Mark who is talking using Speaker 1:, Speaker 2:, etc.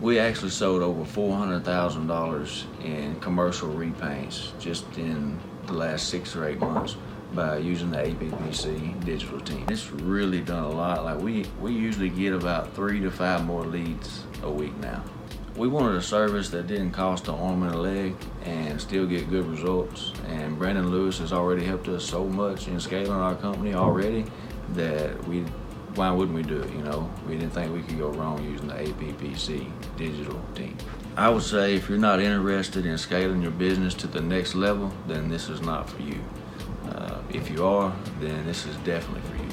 Speaker 1: We actually sold over $400,000 in commercial repaints just in the last six or eight months by using the APPC digital team. It's really done a lot. Like we, we usually get about three to five more leads a week now. We wanted a service that didn't cost an arm and a leg and still get good results. And Brandon Lewis has already helped us so much in scaling our company already that we why wouldn't we do it? You know, we didn't think we could go wrong using the APPC digital team. I would say if you're not interested in scaling your business to the next level, then this is not for you. Uh, if you are, then this is definitely for you.